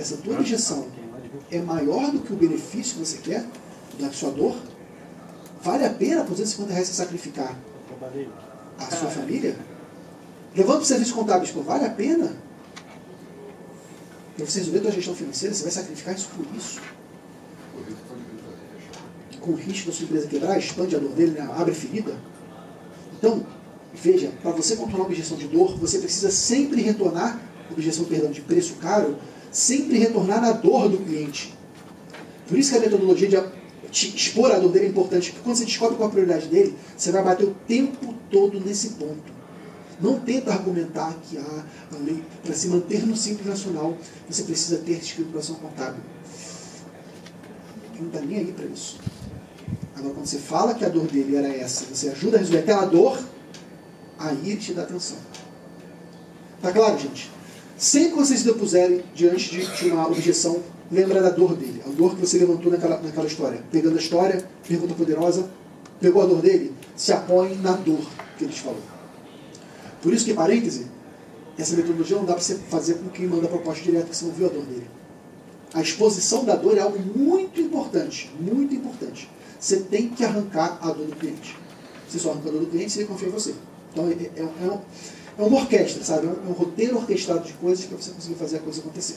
essa tua objeção é maior do que o benefício que você quer, da sua dor, vale a pena por 250 reais você sacrificar a sua família? Levando para o serviço contábil, tipo, vale a pena? Para você resolver a sua gestão financeira, você vai sacrificar isso por isso? Com o risco da sua empresa quebrar, expande a dor dele, né? abre ferida? Então, veja, para você controlar uma objeção de dor, você precisa sempre retornar, objeção, perdão, de preço caro, sempre retornar na dor do cliente. Por isso que a metodologia de expor a dor dele é importante, porque quando você descobre qual a prioridade dele, você vai bater o tempo todo nesse ponto. Não tenta argumentar que ah, a lei, para se manter no Simples Nacional, você precisa ter escrituração contábil. Ele não está nem aí para isso. Agora, quando você fala que a dor dele era essa, você ajuda a resolver aquela dor, aí ele te dá atenção. Tá claro, gente? Sempre que vocês se depuserem diante de, uma objeção, lembra da dor dele. A dor que você levantou naquela, naquela história. Pegando a história, pergunta poderosa, pegou a dor dele, se apoie na dor que ele te falou. Por isso que, parêntese, essa metodologia não dá para você fazer com quem manda a proposta direta, que você não viu a dor dele. A exposição da dor é algo muito importante, muito importante. Você tem que arrancar a dor do cliente. Você só arranca a dor do cliente se ele confia em você. Então é, é, é, um, é uma orquestra, sabe? É um, roteiro orquestrado de coisas para você conseguir fazer a coisa acontecer.